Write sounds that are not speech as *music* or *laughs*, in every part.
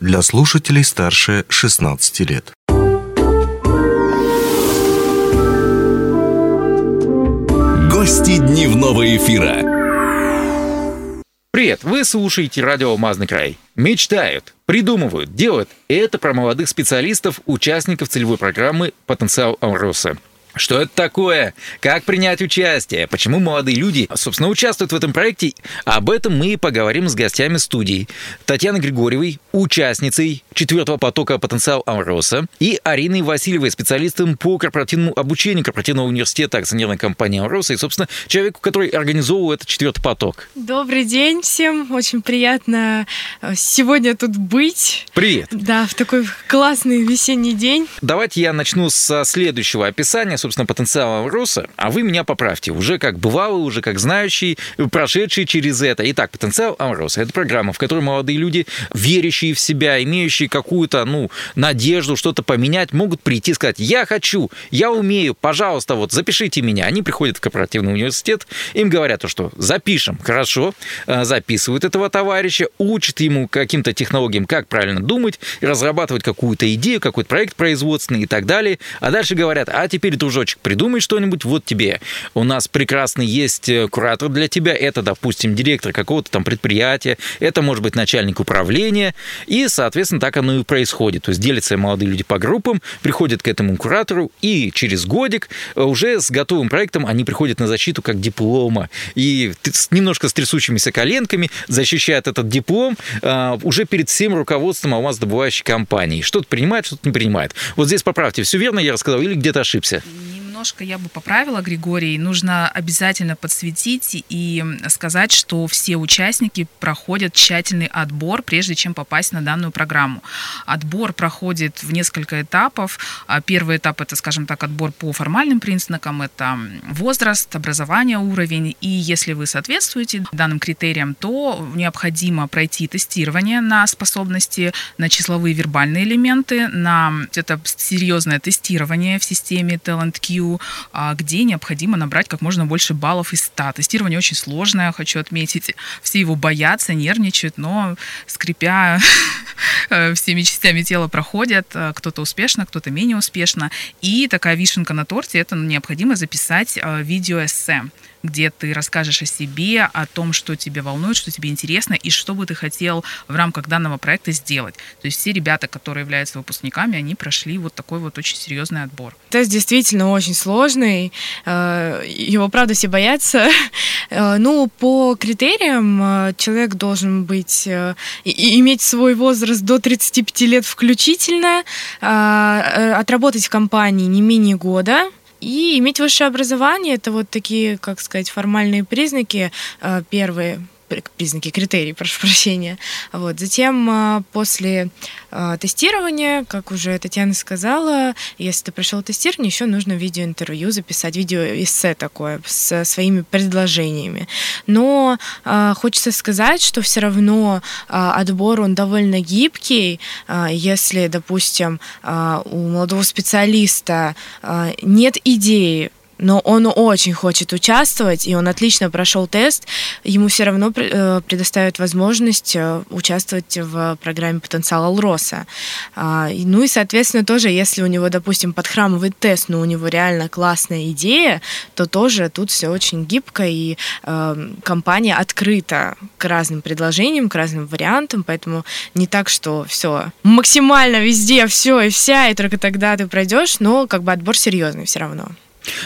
для слушателей старше 16 лет. Гости дневного эфира. Привет, вы слушаете радио «Алмазный край». Мечтают, придумывают, делают. Это про молодых специалистов, участников целевой программы «Потенциал Амроса». Что это такое? Как принять участие? Почему молодые люди, собственно, участвуют в этом проекте? Об этом мы поговорим с гостями студии. Татьяной Григорьевой, участницей четвертого потока «Потенциал Амроса», и Ариной Васильевой, специалистом по корпоративному обучению корпоративного университета акционерной компании Амроса, и, собственно, человеку, который организовывал этот четвертый поток. Добрый день всем. Очень приятно э, сегодня тут быть. Привет. Да, в такой классный весенний день. Давайте я начну со следующего описания собственно, потенциала роста, а вы меня поправьте, уже как бывалый, уже как знающий, прошедший через это. Итак, потенциал Амроса – это программа, в которой молодые люди, верящие в себя, имеющие какую-то, ну, надежду что-то поменять, могут прийти и сказать, я хочу, я умею, пожалуйста, вот запишите меня. Они приходят в корпоративный университет, им говорят, что запишем, хорошо, э, записывают этого товарища, учат ему каким-то технологиям, как правильно думать, разрабатывать какую-то идею, какой-то проект производственный и так далее. А дальше говорят, а теперь, дружок, дружочек, придумай что-нибудь, вот тебе. У нас прекрасный есть э, куратор для тебя, это, допустим, директор какого-то там предприятия, это может быть начальник управления, и, соответственно, так оно и происходит. То есть делятся молодые люди по группам, приходят к этому куратору, и через годик э, уже с готовым проектом они приходят на защиту как диплома. И немножко с трясущимися коленками защищают этот диплом э, уже перед всем руководством алмаздобывающей компании. Что-то принимает, что-то не принимает. Вот здесь поправьте, все верно я рассказал или где-то ошибся? Немножко я бы поправила, Григорий. Нужно обязательно подсветить и сказать, что все участники проходят тщательный отбор, прежде чем попасть на данную программу. Отбор проходит в несколько этапов. А первый этап – это, скажем так, отбор по формальным признакам. Это возраст, образование, уровень. И если вы соответствуете данным критериям, то необходимо пройти тестирование на способности, на числовые вербальные элементы, на это серьезное тестирование в системе Talent Q, а, где необходимо набрать как можно больше баллов из 100. Тестирование очень сложное, хочу отметить. Все его боятся, нервничают, но скрипя *laughs* э, всеми частями тела проходят. Э, кто-то успешно, кто-то менее успешно. И такая вишенка на торте – это необходимо записать э, видеоэссе где ты расскажешь о себе, о том, что тебе волнует, что тебе интересно и что бы ты хотел в рамках данного проекта сделать. То есть все ребята, которые являются выпускниками, они прошли вот такой вот очень серьезный отбор. Тест действительно очень сложный. Э, его, правда, все боятся. *laughs* Э, ну, по критериям э, человек должен быть, иметь свой возраст до 35 лет включительно, отработать в компании не менее года, и иметь высшее образование, это вот такие, как сказать, формальные признаки. Э, первые признаки, критерии, прошу прощения. Вот. Затем а, после а, тестирования, как уже Татьяна сказала, если ты прошел тестирование, еще нужно видеоинтервью записать, видеоэссе такое со своими предложениями. Но а, хочется сказать, что все равно отбор он довольно гибкий. Если, допустим, у молодого специалиста нет идеи но он очень хочет участвовать, и он отлично прошел тест, ему все равно э, предоставят возможность э, участвовать в программе «Потенциал Алроса». А, ну и, соответственно, тоже, если у него, допустим, подхрамывает тест, но у него реально классная идея, то тоже тут все очень гибко, и э, компания открыта к разным предложениям, к разным вариантам, поэтому не так, что все максимально везде все и вся, и только тогда ты пройдешь, но как бы отбор серьезный все равно.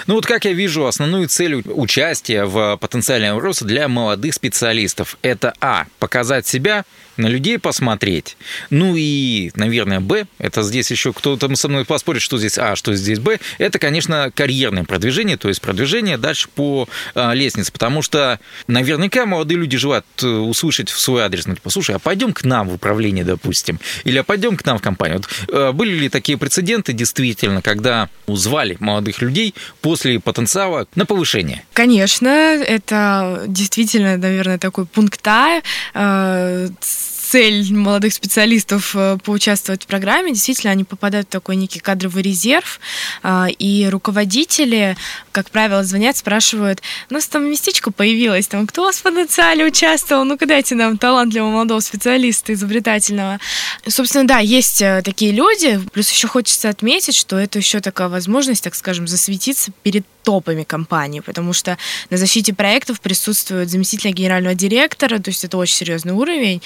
Ну вот как я вижу, основную цель участия в потенциальном росте для молодых специалистов – это а. показать себя – на людей посмотреть. Ну и, наверное, Б, это здесь еще кто-то со мной поспорит, что здесь А, что здесь Б, это, конечно, карьерное продвижение, то есть продвижение дальше по а, лестнице, потому что наверняка молодые люди желают э, услышать в свой адрес, ну, типа, слушай, а пойдем к нам в управление, допустим, или а пойдем к нам в компанию. Вот, э, были ли такие прецеденты действительно, когда звали молодых людей после потенциала на повышение? Конечно, это действительно, наверное, такой пункт А, э, цель молодых специалистов э, поучаствовать в программе. Действительно, они попадают в такой некий кадровый резерв, а, и руководители как правило, звонят, спрашивают, у нас там местечко появилось, там, кто у вас в потенциале участвовал, ну-ка дайте нам талантливого молодого специалиста, изобретательного. Собственно, да, есть э, такие люди, плюс еще хочется отметить, что это еще такая возможность, так скажем, засветиться перед топами компании, потому что на защите проектов присутствует заместитель генерального директора, то есть это очень серьезный уровень,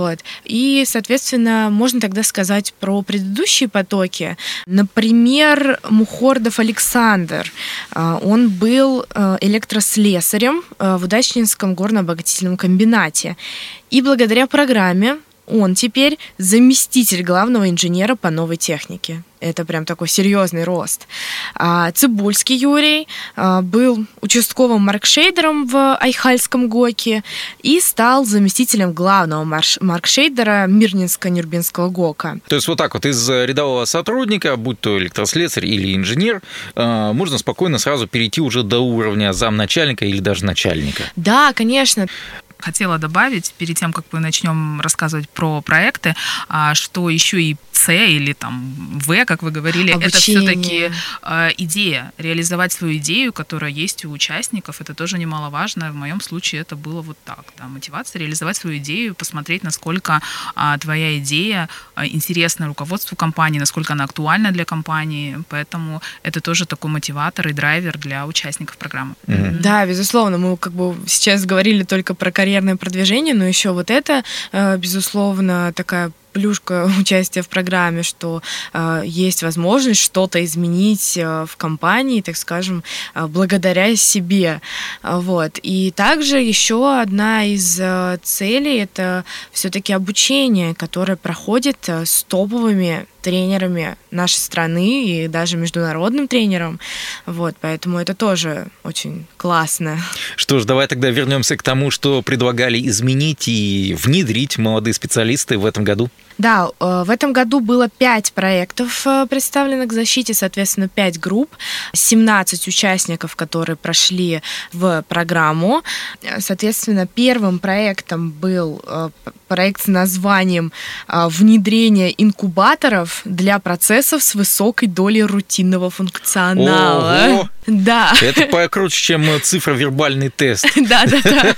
вот. И, соответственно, можно тогда сказать про предыдущие потоки. Например, Мухордов Александр, а, он был э, электрослесарем э, в Удачнинском горно-обогатительном комбинате. И благодаря программе он теперь заместитель главного инженера по новой технике. Это прям такой серьезный рост. А, Цибульский Юрий а, был участковым маркшейдером в Айхальском ГОКе и стал заместителем главного маркшейдера Мирнинско-Нюрбинского ГОКа. То есть вот так вот из рядового сотрудника, будь то электрослесарь или инженер, а, можно спокойно сразу перейти уже до уровня замначальника или даже начальника. Да, конечно хотела добавить перед тем, как мы начнем рассказывать про проекты, а, что еще и С или там В, как вы говорили, Обучение. это все-таки а, идея, реализовать свою идею, которая есть у участников, это тоже немаловажно. В моем случае это было вот так, да, мотивация реализовать свою идею, посмотреть, насколько а, твоя идея интересна руководству компании, насколько она актуальна для компании, поэтому это тоже такой мотиватор и драйвер для участников программы. Mm-hmm. Да, безусловно, мы как бы сейчас говорили только про карьеру карьерное продвижение, но еще вот это, э, безусловно, такая плюшка *laughs* участия в программе, что э, есть возможность что-то изменить э, в компании, так скажем, э, благодаря себе. Вот. И также еще одна из э, целей это все-таки обучение, которое проходит э, с топовыми тренерами нашей страны и даже международным тренером. Вот, поэтому это тоже очень классно. Что ж, давай тогда вернемся к тому, что предлагали изменить и внедрить молодые специалисты в этом году. Да, э, в этом году было 5 проектов э, представлено к защите, соответственно, 5 групп, 17 участников, которые прошли в программу. Соответственно, первым проектом был э, проект с названием «Внедрение инкубаторов для процессов с высокой долей рутинного функционала». Ого! Да. Это покруче, чем цифра вербальный тест. *laughs* Да, да, да.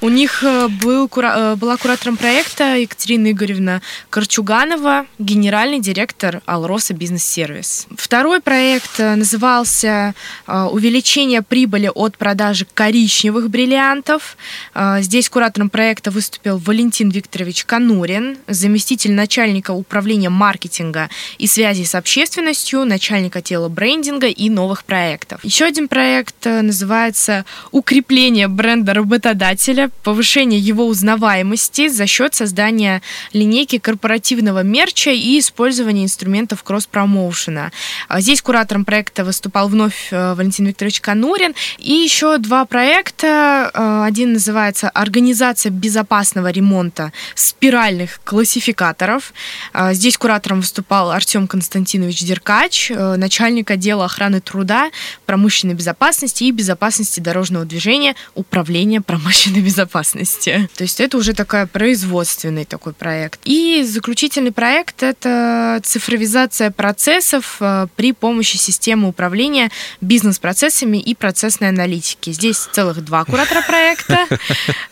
У них был, была куратором проекта Екатерина Игоревна Корчуганова, генеральный директор Алроса Бизнес-сервис. Второй проект э, назывался э, «Увеличение прибыли от продажи коричневых бриллиантов». Э, здесь куратором проекта выступил Валентин Викторович Конурин, заместитель начальника управления маркетинга и связи с общественностью, начальник отдела брендинга и новых проектов. Еще один проект называется «Укрепление бренда работодателя, повышение его узнаваемости за счет создания линейки линейки корпоративного мерча и использования инструментов кросс-промоушена. А здесь куратором проекта выступал вновь э, Валентин Викторович Конурин. И еще два проекта. Э, один называется «Организация безопасного ремонта спиральных классификаторов». А здесь куратором выступал Артем Константинович Деркач, э, начальник отдела охраны труда, промышленной безопасности и безопасности дорожного движения Управления промышленной *laughs* безопасности. То есть это уже такая производственный такой проект. И заключительный проект – это цифровизация процессов э, при помощи системы управления бизнес-процессами и процессной аналитики. Здесь целых два куратора проекта. *laughs*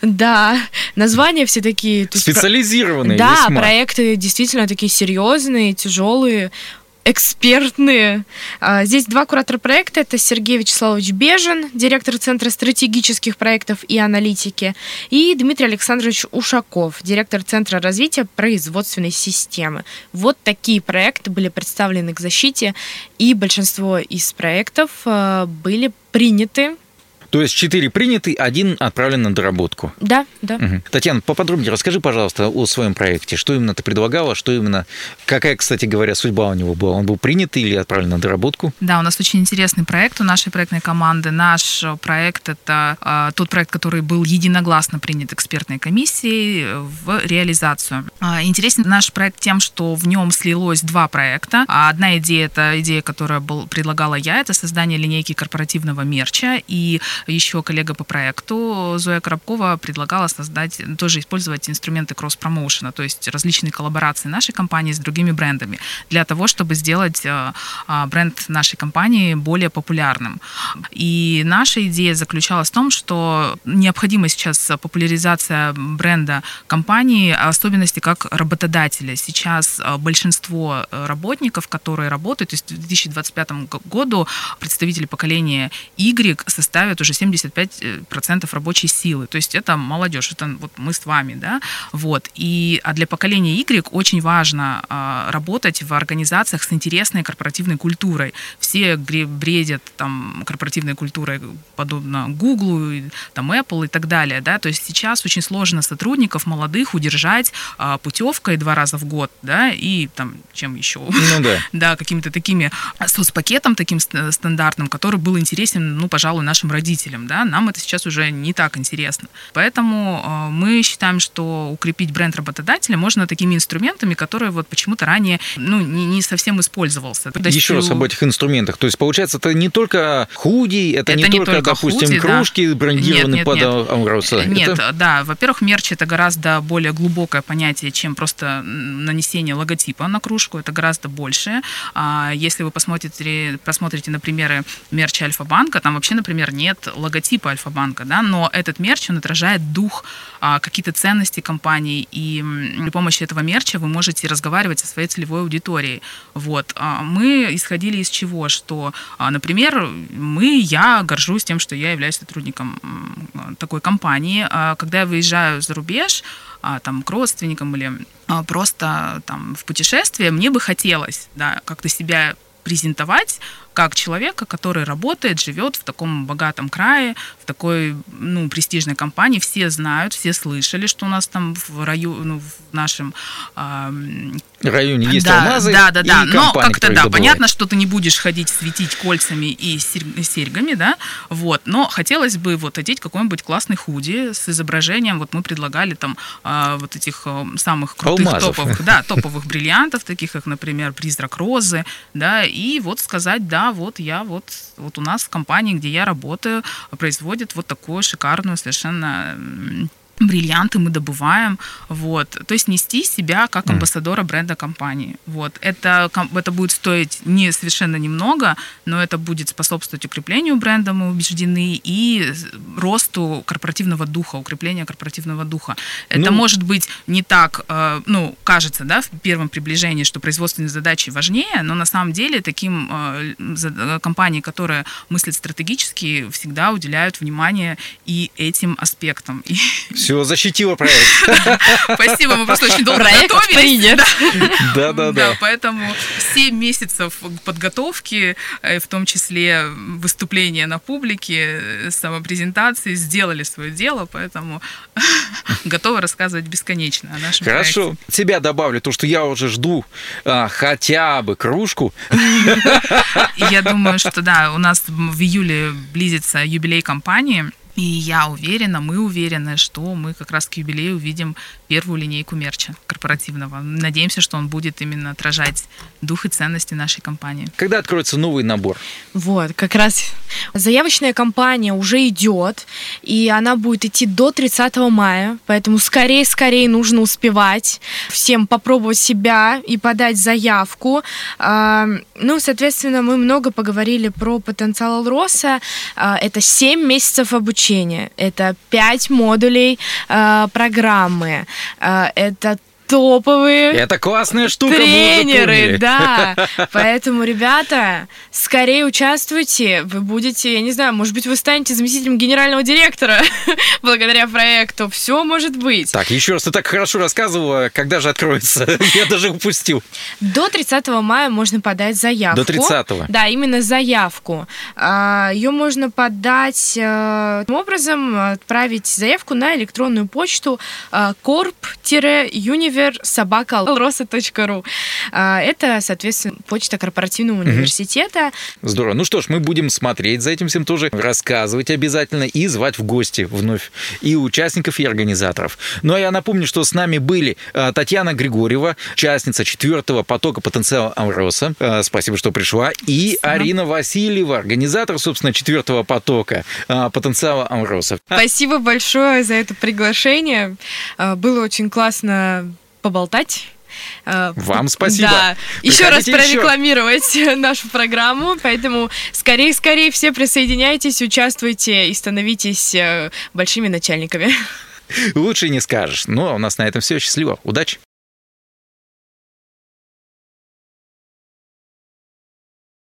Да, названия все такие... Специализированные Да, проекты действительно такие серьезные, тяжелые, экспертные. А, здесь два куратора проекта. Это Сергей Вячеславович Бежин, директор Центра стратегических проектов и аналитики, и Дмитрий Александрович Ушаков, директор Центра развития производственной системы. Вот такие проекты были представлены к защите, и большинство из проектов а, были приняты то есть четыре приняты, один отправлен на доработку. Да, да. Угу. Татьяна, поподробнее расскажи, пожалуйста, о своем проекте. Что именно ты предлагала, что именно... Какая, кстати говоря, судьба у него была? Он был принят или отправлен на доработку? Да, у нас очень интересный проект у нашей проектной команды. Наш проект – это э, тот проект, который был единогласно принят экспертной комиссией в реализацию. Э, интересен наш проект тем, что в нем слилось два проекта. Одна идея – это идея, которая был, предлагала я, это создание линейки корпоративного мерча. И еще коллега по проекту Зоя Коробкова предлагала создать, тоже использовать инструменты кросс-промоушена, то есть различные коллаборации нашей компании с другими брендами, для того, чтобы сделать э, а, бренд нашей компании более популярным. И наша идея заключалась в том, что необходима сейчас популяризация бренда компании, особенности как работодателя. Сейчас э, большинство э, работников, которые работают, то есть в 2025 году представители поколения Y составят уже 75% рабочей силы. То есть это молодежь, это вот мы с вами, да, вот. И, а для поколения Y очень важно а, работать в организациях с интересной корпоративной культурой. Все бредят там корпоративной культурой, подобно Google, там Apple и так далее, да, то есть сейчас очень сложно сотрудников молодых удержать а, путевкой два раза в год, да, и там чем еще, ну, да. *laughs* да, какими-то такими соцпакетом таким стандартным, который был интересен, ну, пожалуй, нашим родителям, да, нам это сейчас уже не так интересно. Поэтому э, мы считаем, что укрепить бренд работодателя можно такими инструментами, которые вот почему-то ранее, ну, не, не совсем использовался. Еще раз об этих инструментах. То есть, получается, это не только худи, это, это не, не только, только допустим, худи, кружки да. брендированные под нет. Амроса. Нет, это... да, во-первых, мерч это гораздо более глубокое понятие, чем просто нанесение логотипа на кружку, это гораздо больше. А если вы посмотрите, посмотрите на примеры мерча Альфа-банка, там вообще, например, нет логотипа Альфа-банка, да, но этот мерч, он отражает дух, а, какие-то ценности компании, и при помощи этого мерча вы можете разговаривать со своей целевой аудиторией. Вот. А мы исходили из чего? Что, а, например, мы, я горжусь тем, что я являюсь сотрудником такой компании. Когда я выезжаю за рубеж, там, к родственникам или просто там в путешествие, мне бы хотелось, да, как-то себя презентовать как человека, который работает, живет в таком богатом крае, в такой ну, престижной компании. Все знают, все слышали, что у нас там в районе, ну, в нашем э, районе есть да, алмазы. Да, да, да. Но как-то да, понятно, что ты не будешь ходить светить кольцами и серьгами, да. Вот. Но хотелось бы вот одеть какой-нибудь классный худи с изображением. Вот мы предлагали там э, вот этих э, самых крутых Алмазов. топовых, да, топовых бриллиантов, таких как, например, призрак розы, да, и вот сказать, да, вот я вот, вот у нас в компании, где я работаю, производит вот такую шикарную совершенно бриллианты мы добываем, вот, то есть нести себя как амбассадора бренда компании, вот, это, это будет стоить не совершенно немного, но это будет способствовать укреплению бренда, мы убеждены, и росту корпоративного духа, укреплению корпоративного духа. Это ну, может быть не так, э, ну, кажется, да, в первом приближении, что производственные задачи важнее, но на самом деле таким э, компании, которые мыслят стратегически, всегда уделяют внимание и этим аспектам. Все, защитила проект. *laughs* Спасибо, мы просто очень долго готовились. Да, да, да. Поэтому 7 месяцев подготовки, э, в том числе выступления на публике, э, самопрезентации, сделали свое дело, поэтому *laughs* готовы рассказывать бесконечно о нашем Хорошо. Тебя добавлю, то, что я уже жду а, хотя бы кружку. *laughs* Я думаю, что да, у нас в июле близится юбилей компании. И я уверена, мы уверены, что мы как раз к юбилею увидим первую линейку мерча корпоративного. Надеемся, что он будет именно отражать дух и ценности нашей компании. Когда откроется новый набор? Вот, как раз заявочная кампания уже идет, и она будет идти до 30 мая, поэтому скорее-скорее нужно успевать всем попробовать себя и подать заявку. А, ну, соответственно, мы много поговорили про потенциал Алроса. А, это 7 месяцев обучения обучения. Это пять модулей э, программы. Э, это топовые. Это классная штука, тренеры, да. *laughs* Поэтому, ребята, скорее участвуйте. Вы будете, я не знаю, может быть, вы станете заместителем генерального директора *laughs* благодаря проекту. Все может быть. Так, еще раз, ты так хорошо рассказывала, когда же откроется? *laughs* я даже упустил. До 30 мая можно подать заявку. До 30 -го. Да, именно заявку. А, Ее можно подать э, таким образом, отправить заявку на электронную почту corp-univ север собака роса.ру. А, Это, соответственно, почта корпоративного университета. Здорово. Ну что ж, мы будем смотреть за этим всем тоже, рассказывать обязательно и звать в гости вновь и участников, и организаторов. Ну а я напомню, что с нами были э, Татьяна Григорьева, участница четвертого потока потенциала Амроса. Э, Спасибо, что пришла. И Арина Васильева, организатор, собственно, четвертого потока потенциала Амроса. Спасибо большое за это приглашение. А, Было очень классно поболтать. А, Вам спасибо. Да. Еще раз Приходите еще. прорекламировать *laughs* нашу программу, поэтому скорее-скорее все присоединяйтесь, участвуйте и становитесь э, большими начальниками. *laughs* Лучше не скажешь. Ну, а у нас на этом все. Счастливо. Удачи.